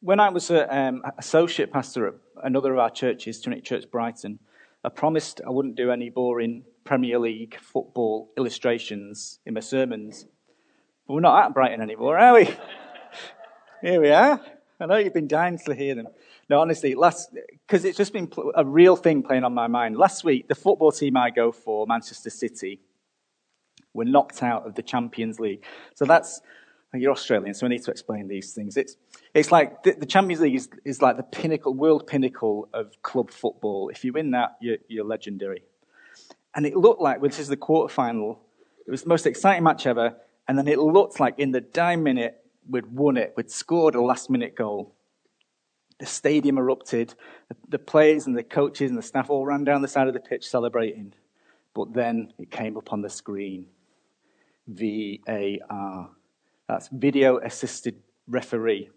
when I was an um, associate pastor at another of our churches, Trinity Church Brighton, I promised I wouldn't do any boring Premier League football illustrations in my sermons. But we're not at Brighton anymore, are we? Here we are. I know you've been dying to hear them. No, honestly, last because it's just been a real thing playing on my mind. Last week, the football team I go for, Manchester City, were knocked out of the Champions League. So that's you're Australian, so I need to explain these things. It's it's like the, the Champions League is, is like the pinnacle, world pinnacle of club football. If you win that, you're, you're legendary. And it looked like, which is the quarterfinal, it was the most exciting match ever. And then it looked like in the dime minute, we'd won it. We'd scored a last minute goal. The stadium erupted. The, the players and the coaches and the staff all ran down the side of the pitch celebrating. But then it came up on the screen. VAR. That's video assisted referee.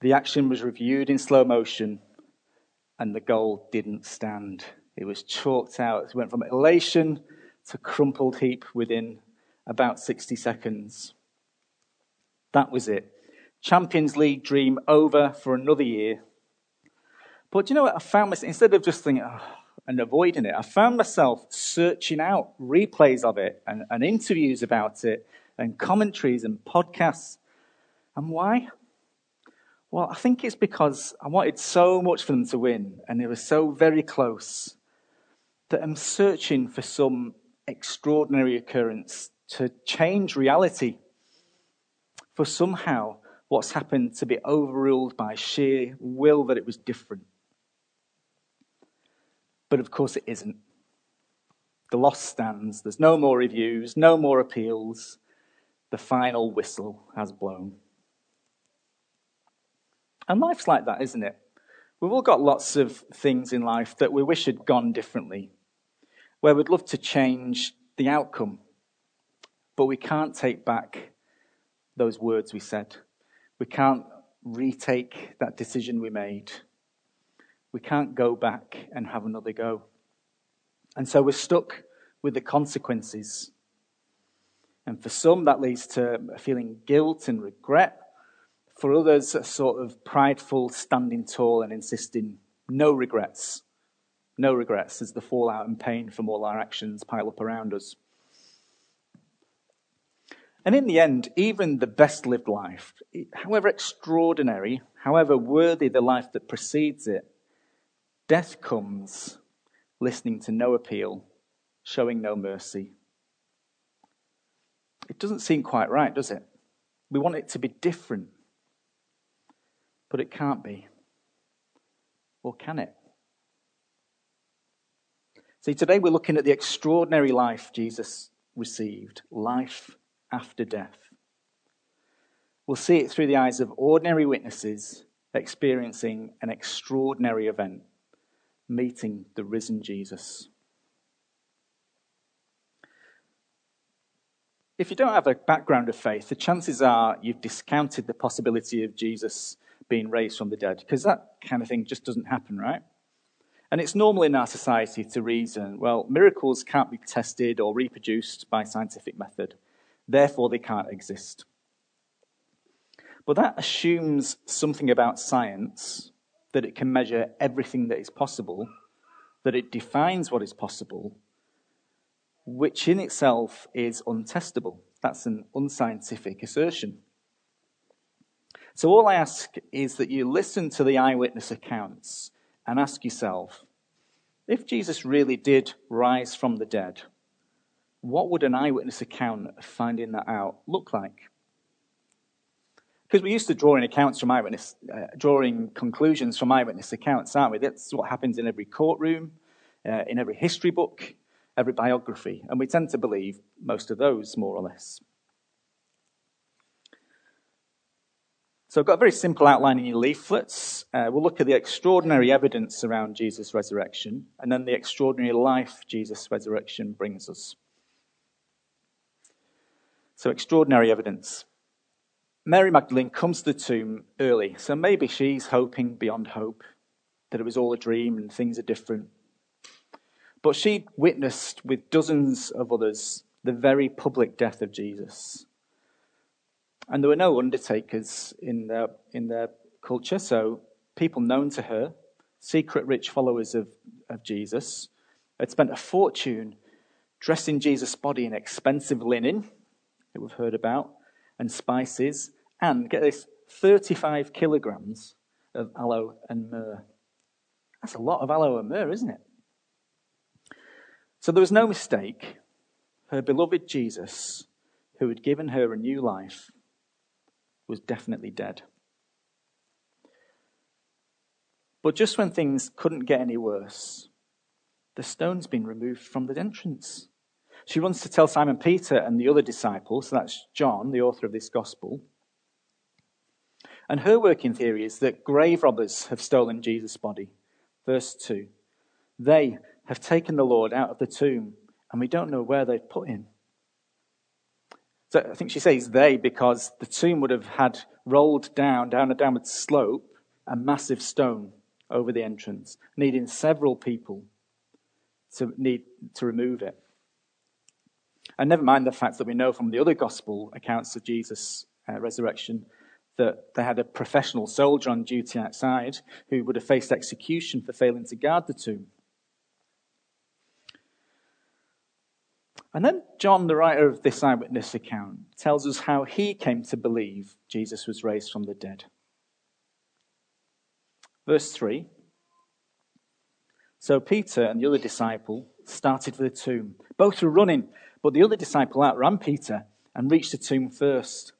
The action was reviewed in slow motion and the goal didn't stand. It was chalked out. It went from elation to crumpled heap within about 60 seconds. That was it. Champions League dream over for another year. But you know what? I found myself, instead of just thinking, oh, and avoiding it, I found myself searching out replays of it and, and interviews about it and commentaries and podcasts. And why? Well, I think it's because I wanted so much for them to win, and they were so very close that I'm searching for some extraordinary occurrence to change reality. For somehow what's happened to be overruled by sheer will that it was different. But of course it isn't. The loss stands. There's no more reviews, no more appeals. The final whistle has blown. And life's like that, isn't it? We've all got lots of things in life that we wish had gone differently where we'd love to change the outcome, but we can't take back those words we said. We can't retake that decision we made. We can't go back and have another go. And so we're stuck with the consequences. And for some, that leads to feeling guilt and regret. For others, a sort of prideful standing tall and insisting no regrets no regrets as the fallout and pain from all our actions pile up around us. And in the end, even the best lived life, however extraordinary, however worthy the life that precedes it, death comes listening to no appeal, showing no mercy. It doesn't seem quite right, does it? We want it to be different, but it can't be. Or can it? See, today we're looking at the extraordinary life Jesus received life after death. We'll see it through the eyes of ordinary witnesses experiencing an extraordinary event, meeting the risen Jesus. If you don't have a background of faith, the chances are you've discounted the possibility of Jesus being raised from the dead, because that kind of thing just doesn't happen, right? And it's normal in our society to reason, well, miracles can't be tested or reproduced by scientific method, therefore they can't exist. But that assumes something about science that it can measure everything that is possible, that it defines what is possible, which in itself is untestable. That's an unscientific assertion. So all I ask is that you listen to the eyewitness accounts and ask yourself if Jesus really did rise from the dead, what would an eyewitness account of finding that out look like? Because we used to drawing accounts from eyewitness, uh, drawing conclusions from eyewitness accounts, aren't we? That's what happens in every courtroom, uh, in every history book, every biography, and we tend to believe most of those, more or less. So I've got a very simple outline in your leaflets. Uh, we'll look at the extraordinary evidence around Jesus' resurrection and then the extraordinary life Jesus' resurrection brings us. So, extraordinary evidence. Mary Magdalene comes to the tomb early, so maybe she's hoping beyond hope that it was all a dream and things are different. But she witnessed with dozens of others the very public death of Jesus. And there were no undertakers in their, in their culture, so people known to her, secret rich followers of, of Jesus, had spent a fortune dressing Jesus' body in expensive linen that we've heard about, and spices, and get this 35 kilograms of aloe and myrrh. That's a lot of aloe and myrrh, isn't it? So there was no mistake. Her beloved Jesus, who had given her a new life, was definitely dead. But just when things couldn't get any worse, the stone's been removed from the entrance. She runs to tell Simon Peter and the other disciples, so that's John, the author of this gospel. And her working theory is that grave robbers have stolen Jesus' body. Verse 2 They have taken the Lord out of the tomb, and we don't know where they've put him. So I think she says they because the tomb would have had rolled down, down a downward slope, a massive stone over the entrance, needing several people to need to remove it. And never mind the fact that we know from the other gospel accounts of Jesus' uh, resurrection that they had a professional soldier on duty outside who would have faced execution for failing to guard the tomb. And then John, the writer of this eyewitness account, tells us how he came to believe Jesus was raised from the dead. Verse 3 So Peter and the other disciple started for the tomb. Both were running, but the other disciple outran Peter and reached the tomb first.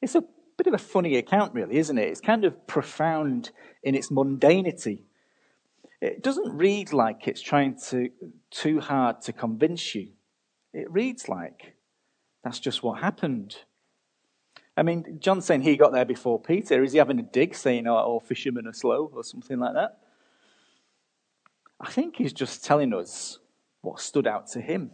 It's a bit of a funny account, really, isn't it? It's kind of profound in its mundanity. It doesn't read like it's trying to too hard to convince you. It reads like that's just what happened. I mean, John's saying he got there before Peter. Is he having a dig saying, oh, all fishermen are slow or something like that? I think he's just telling us what stood out to him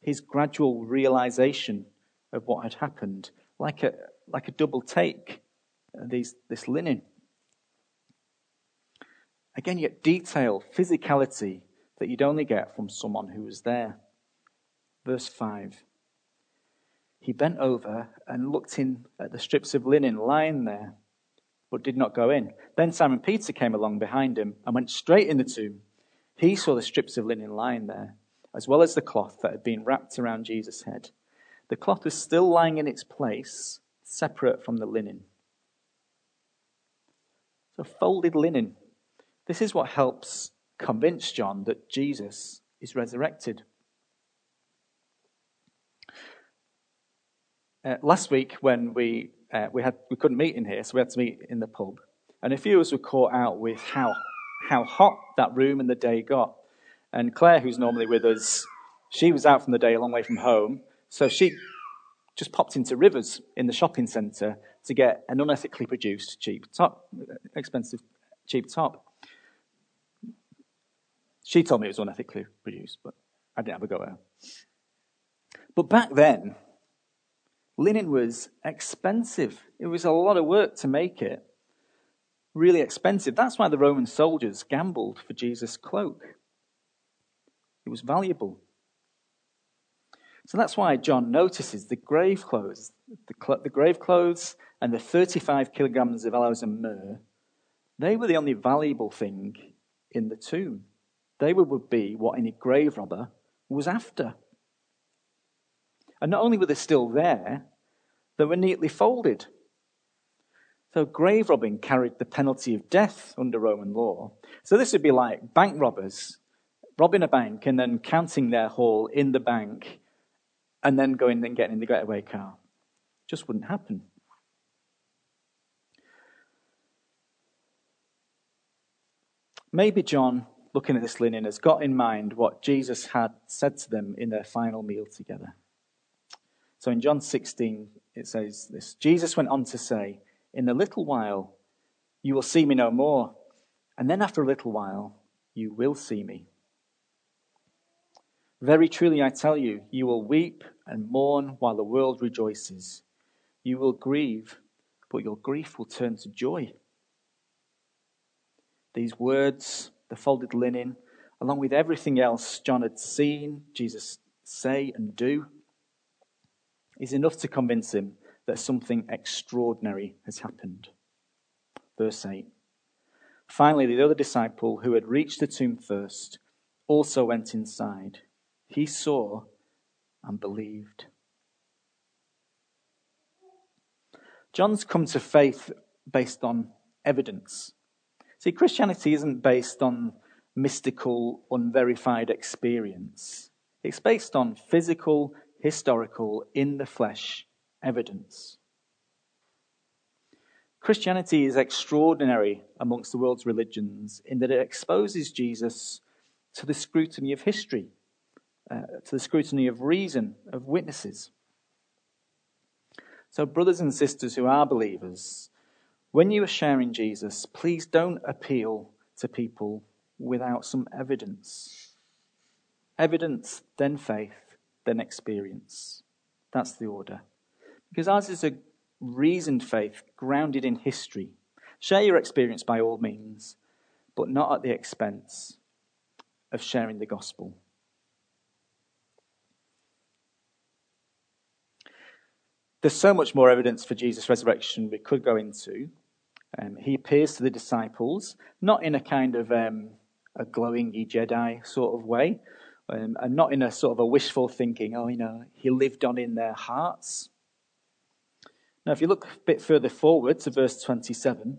his gradual realization of what had happened, like a, like a double take, uh, these, this linen. Again, you get detail, physicality that you'd only get from someone who was there. Verse 5 He bent over and looked in at the strips of linen lying there, but did not go in. Then Simon Peter came along behind him and went straight in the tomb. He saw the strips of linen lying there, as well as the cloth that had been wrapped around Jesus' head. The cloth was still lying in its place, separate from the linen. So, folded linen this is what helps convince John that Jesus is resurrected. Uh, last week, when we, uh, we, had, we couldn't meet in here, so we had to meet in the pub, and a few of us were caught out with how, how hot that room and the day got. And Claire, who's normally with us, she was out from the day a long way from home, so she just popped into Rivers in the shopping centre to get an unethically produced cheap top, expensive cheap top. She told me it was unethically produced, but I didn't have a go at her. But back then, linen was expensive. It was a lot of work to make it. Really expensive. That's why the Roman soldiers gambled for Jesus' cloak. It was valuable. So that's why John notices the grave clothes, the, cl- the grave clothes and the 35 kilograms of aloes and myrrh. They were the only valuable thing in the tomb. They would be what any grave robber was after. And not only were they still there, they were neatly folded. So grave robbing carried the penalty of death under Roman law. So this would be like bank robbers robbing a bank and then counting their haul in the bank and then going and getting in the getaway car. Just wouldn't happen. Maybe John looking at this linen, has got in mind what Jesus had said to them in their final meal together. So in John 16, it says this Jesus went on to say, In a little while, you will see me no more. And then after a little while, you will see me. Very truly, I tell you, you will weep and mourn while the world rejoices. You will grieve, but your grief will turn to joy. These words the folded linen, along with everything else John had seen Jesus say and do. is enough to convince him that something extraordinary has happened. Verse 8. Finally, the other disciple who had reached the tomb first also went inside. He saw and believed. John's come to faith based on evidence. See, Christianity isn't based on mystical, unverified experience. It's based on physical, historical, in the flesh evidence. Christianity is extraordinary amongst the world's religions in that it exposes Jesus to the scrutiny of history, uh, to the scrutiny of reason, of witnesses. So, brothers and sisters who are believers, when you are sharing Jesus, please don't appeal to people without some evidence. Evidence, then faith, then experience. That's the order. Because ours is a reasoned faith grounded in history. Share your experience by all means, but not at the expense of sharing the gospel. There's so much more evidence for Jesus' resurrection we could go into. Um, he appears to the disciples, not in a kind of um, a glowing Jedi sort of way, um, and not in a sort of a wishful thinking, oh, you know, he lived on in their hearts. Now, if you look a bit further forward to verse 27,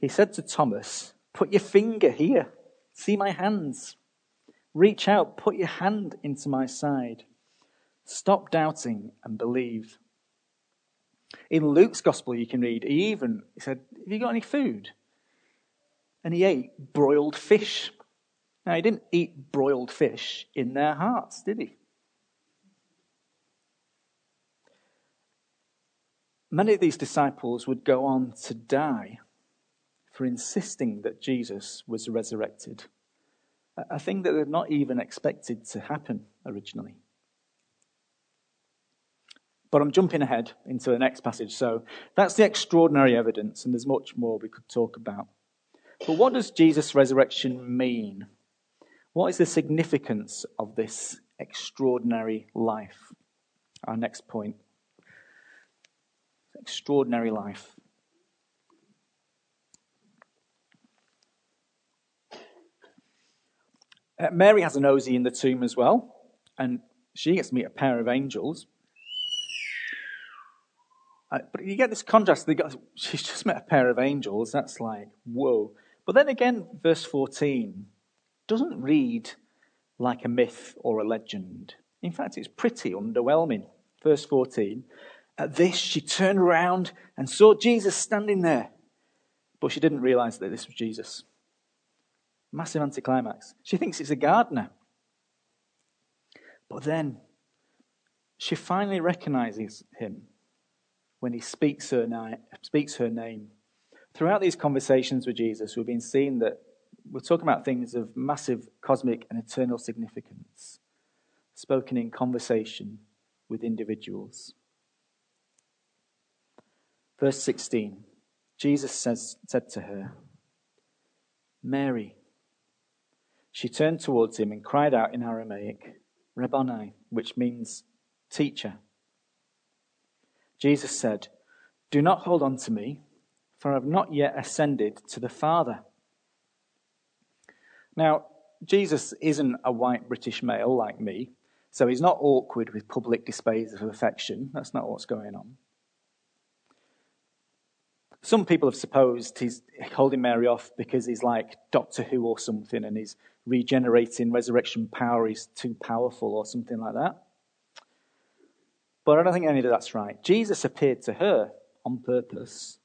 he said to Thomas, Put your finger here, see my hands. Reach out, put your hand into my side. Stop doubting and believe. In Luke's gospel, you can read, he even he said, Have you got any food? And he ate broiled fish. Now, he didn't eat broiled fish in their hearts, did he? Many of these disciples would go on to die for insisting that Jesus was resurrected, a thing that they'd not even expected to happen originally. But I'm jumping ahead into the next passage. So that's the extraordinary evidence, and there's much more we could talk about. But what does Jesus' resurrection mean? What is the significance of this extraordinary life? Our next point. Extraordinary life. Uh, Mary has a nosy in the tomb as well, and she gets to meet a pair of angels. Uh, but you get this contrast. Got, she's just met a pair of angels. That's like, whoa. But then again, verse 14 doesn't read like a myth or a legend. In fact, it's pretty underwhelming. Verse 14 At this, she turned around and saw Jesus standing there. But she didn't realize that this was Jesus. Massive anticlimax. She thinks it's a gardener. But then she finally recognizes him when he speaks her, speaks her name. Throughout these conversations with Jesus, we've been seeing that we're talking about things of massive cosmic and eternal significance, spoken in conversation with individuals. Verse 16 Jesus says, said to her, Mary. She turned towards him and cried out in Aramaic, Rabboni, which means teacher. Jesus said, Do not hold on to me, for I have not yet ascended to the Father. Now, Jesus isn't a white British male like me, so he's not awkward with public displays of affection. That's not what's going on. Some people have supposed he's holding Mary off because he's like Doctor Who or something and he's regenerating resurrection power, he's too powerful or something like that. But I don't think any of that's right. Jesus appeared to her on purpose.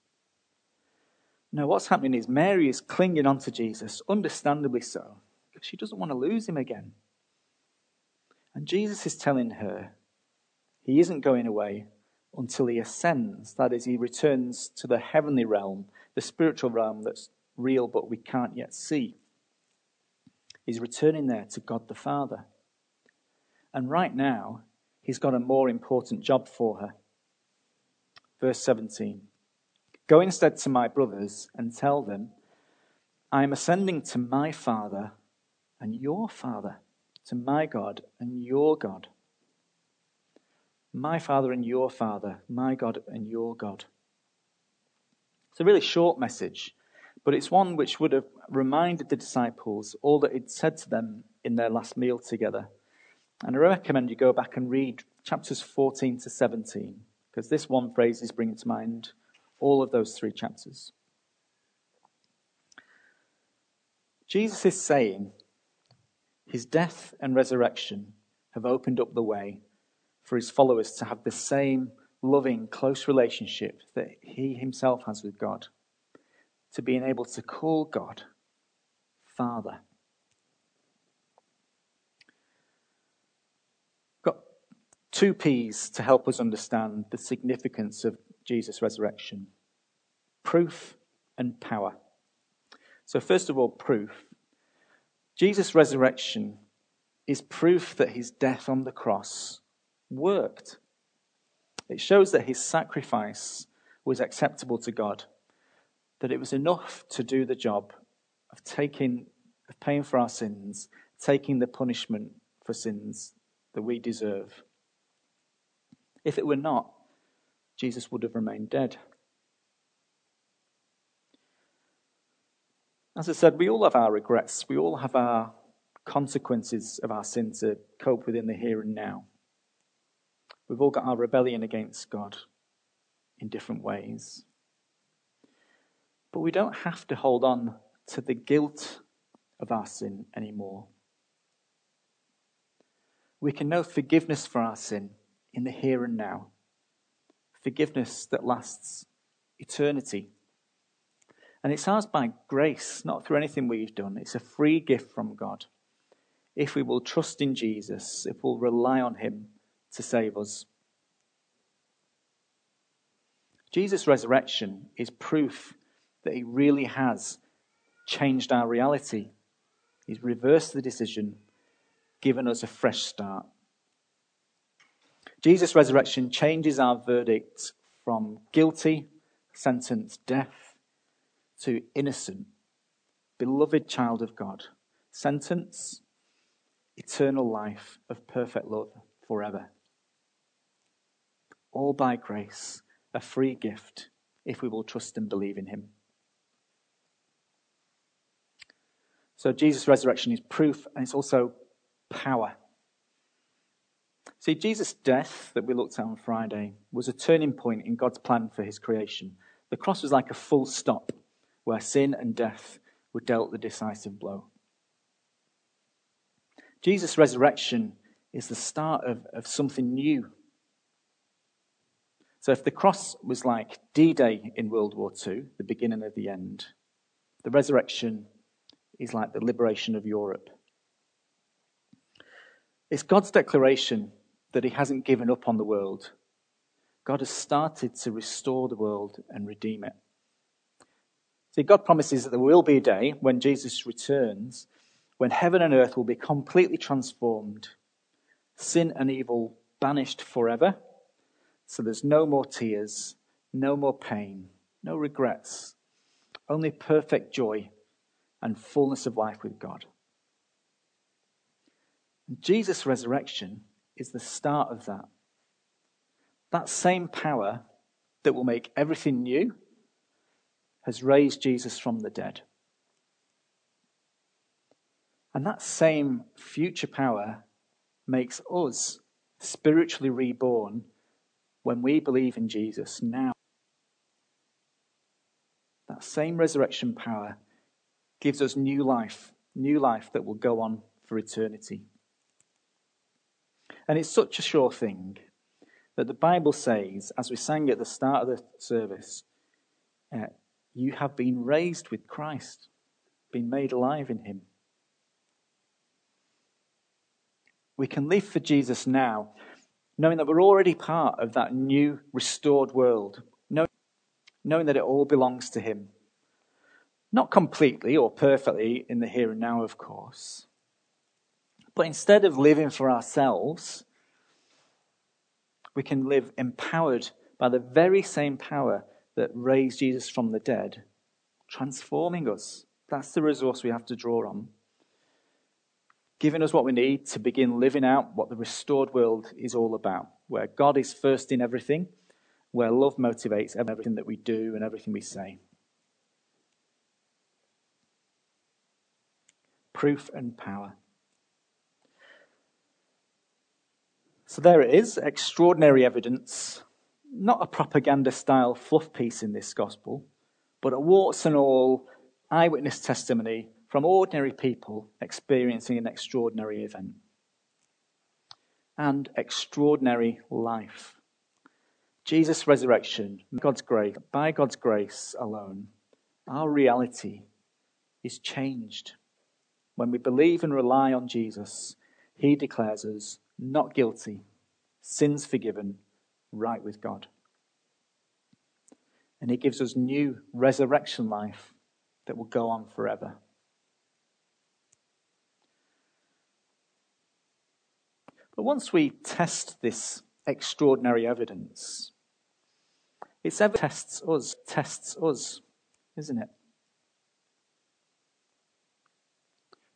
No, what's happening is Mary is clinging on to Jesus, understandably so, because she doesn't want to lose him again. And Jesus is telling her he isn't going away until he ascends. That is, he returns to the heavenly realm, the spiritual realm that's real but we can't yet see. He's returning there to God the Father. And right now, he's got a more important job for her. Verse 17 Go instead to my brothers and tell them, I am ascending to my Father and your Father, to my God and your God. My Father and your Father, my God and your God. It's a really short message, but it's one which would have reminded the disciples all that he'd said to them in their last meal together. And I recommend you go back and read chapters 14 to 17, because this one phrase is bringing to mind all of those three chapters. Jesus is saying his death and resurrection have opened up the way for his followers to have the same loving, close relationship that he himself has with God, to being able to call God Father. Got two P's to help us understand the significance of Jesus' resurrection proof and power. So, first of all, proof. Jesus' resurrection is proof that his death on the cross worked. It shows that his sacrifice was acceptable to God, that it was enough to do the job of taking, of paying for our sins, taking the punishment for sins that we deserve. If it were not, Jesus would have remained dead. As I said, we all have our regrets. We all have our consequences of our sin to cope with in the here and now. We've all got our rebellion against God in different ways. But we don't have to hold on to the guilt of our sin anymore. We can know forgiveness for our sin in the here and now, forgiveness that lasts eternity. And it's ours by grace, not through anything we've done. It's a free gift from God. If we will trust in Jesus, if we'll rely on Him to save us. Jesus' resurrection is proof that He really has changed our reality. He's reversed the decision, given us a fresh start. Jesus' resurrection changes our verdict from guilty, sentenced death, to innocent, beloved child of God. Sentence, eternal life of perfect love forever. All by grace, a free gift if we will trust and believe in him. So Jesus' resurrection is proof and it's also power. See, Jesus' death that we looked at on Friday was a turning point in God's plan for his creation. The cross was like a full stop where sin and death were dealt the decisive blow. Jesus' resurrection is the start of, of something new. So, if the cross was like D Day in World War II, the beginning of the end, the resurrection is like the liberation of Europe. It's God's declaration that He hasn't given up on the world. God has started to restore the world and redeem it. See, God promises that there will be a day when Jesus returns when heaven and earth will be completely transformed, sin and evil banished forever. So there's no more tears, no more pain, no regrets, only perfect joy and fullness of life with God. Jesus' resurrection is the start of that. That same power that will make everything new has raised Jesus from the dead. And that same future power makes us spiritually reborn when we believe in Jesus now. That same resurrection power gives us new life, new life that will go on for eternity. And it's such a sure thing that the Bible says, as we sang at the start of the service, uh, you have been raised with Christ, been made alive in Him. We can live for Jesus now, knowing that we're already part of that new, restored world, knowing that it all belongs to Him. Not completely or perfectly in the here and now, of course. But instead of living for ourselves, we can live empowered by the very same power that raised Jesus from the dead, transforming us. That's the resource we have to draw on. giving us what we need to begin living out what the restored world is all about, where God is first in everything, where love motivates everything that we do and everything we say. Proof and power. So there it is extraordinary evidence, not a propaganda style fluff piece in this gospel, but a warts and all eyewitness testimony from ordinary people experiencing an extraordinary event and extraordinary life. Jesus' resurrection, God's grace, by God's grace alone, our reality is changed. When we believe and rely on Jesus, he declares us not guilty, sins forgiven, right with God. And it gives us new resurrection life that will go on forever. But once we test this extraordinary evidence, it's ever tests us, tests us, isn't it?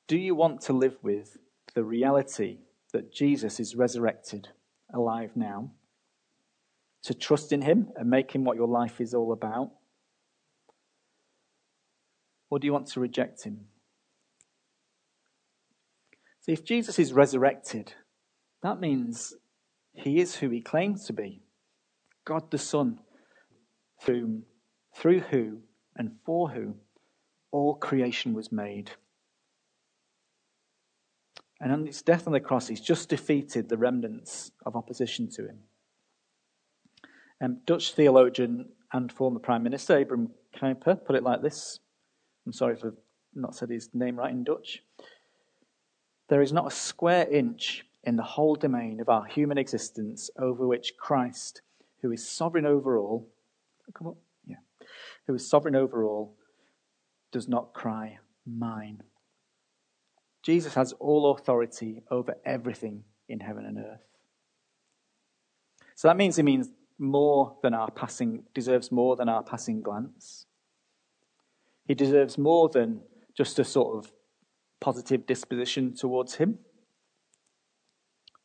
Do you want to live with the reality that Jesus is resurrected, alive now, to trust in him and make him what your life is all about? Or do you want to reject him? See, if Jesus is resurrected, that means he is who he claims to be God the Son, through, through who and for who all creation was made. And on his death on the cross, he's just defeated the remnants of opposition to him. Um, Dutch theologian and former Prime Minister Abraham Kuyper put it like this. I'm sorry I've not said his name right in Dutch. There is not a square inch in the whole domain of our human existence over which Christ, who is sovereign over all, come up, yeah, who is sovereign over all, does not cry, mine. Jesus has all authority over everything in heaven and earth. So that means he means more than our passing, deserves more than our passing glance. He deserves more than just a sort of positive disposition towards him.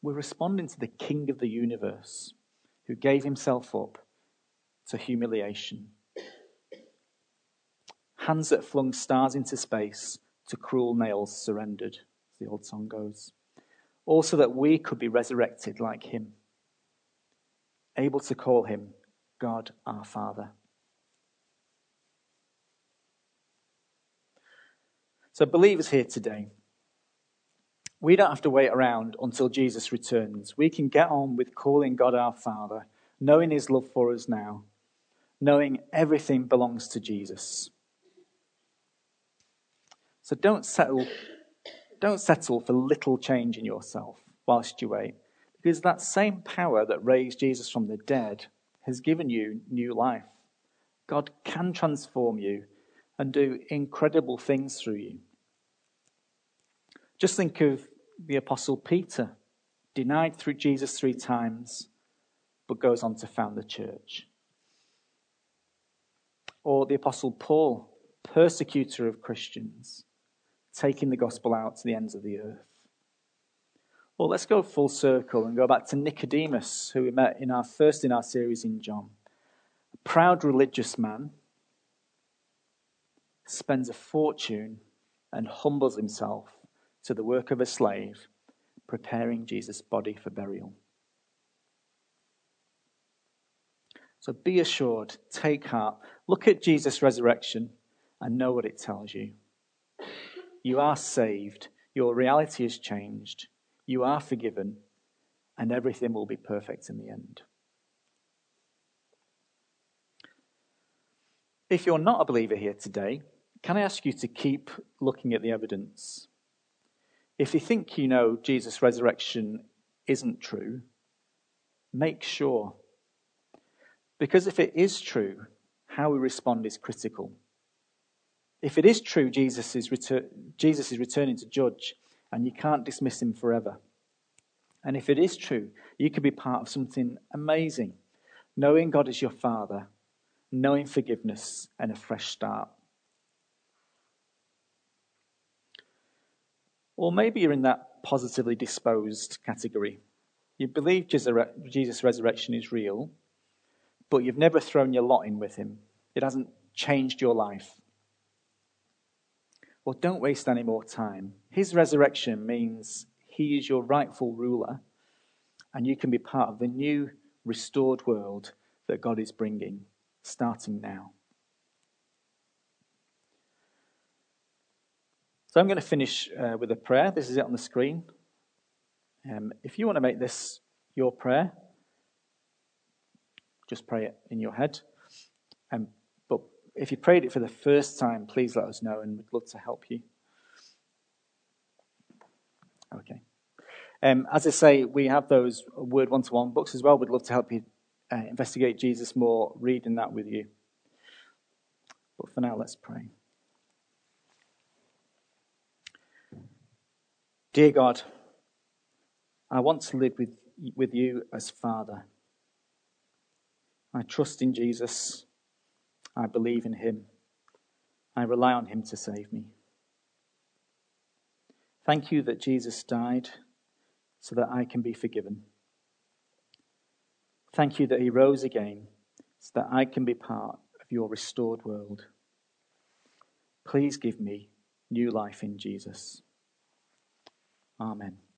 We're responding to the King of the universe who gave himself up to humiliation. Hands that flung stars into space to cruel nails surrendered, as the old song goes. Also, that we could be resurrected like him, able to call him God our Father. So, believers here today, we don't have to wait around until Jesus returns. We can get on with calling God our Father, knowing his love for us now, knowing everything belongs to Jesus. So don't settle, don't settle for little change in yourself whilst you wait, because that same power that raised Jesus from the dead has given you new life. God can transform you and do incredible things through you. Just think of the Apostle Peter, denied through Jesus three times, but goes on to found the church. Or the Apostle Paul, persecutor of Christians, taking the gospel out to the ends of the earth. Well, let's go full circle and go back to Nicodemus, who we met in our first in our series in John. A proud religious man spends a fortune and humbles himself to the work of a slave, preparing Jesus' body for burial. So be assured, take heart, look at Jesus' resurrection, and know what it tells you. You are saved. Your reality has changed. You are forgiven. And everything will be perfect in the end. If you're not a believer here today, can I ask you to keep looking at the evidence? If you think you know Jesus' resurrection isn't true, make sure. Because if it is true, how we respond is critical. If it is true Jesus is, retur- Jesus is returning to judge, and you can't dismiss him forever. And if it is true, you could be part of something amazing, knowing God is your Father, knowing forgiveness, and a fresh start. Or maybe you're in that positively disposed category. You believe Jesus' resurrection is real, but you've never thrown your lot in with him. It hasn't changed your life. Well, don't waste any more time. His resurrection means he is your rightful ruler, and you can be part of the new, restored world that God is bringing, starting now. So I'm going to finish uh, with a prayer. This is it on the screen. Um, if you want to make this your prayer, just pray it in your head. Um, if you prayed it for the first time, please let us know and we'd love to help you. Okay. Um, as I say, we have those Word one to one books as well. We'd love to help you uh, investigate Jesus more, reading that with you. But for now, let's pray. Dear God, I want to live with, with you as Father. I trust in Jesus. I believe in him. I rely on him to save me. Thank you that Jesus died so that I can be forgiven. Thank you that he rose again so that I can be part of your restored world. Please give me new life in Jesus. Amen.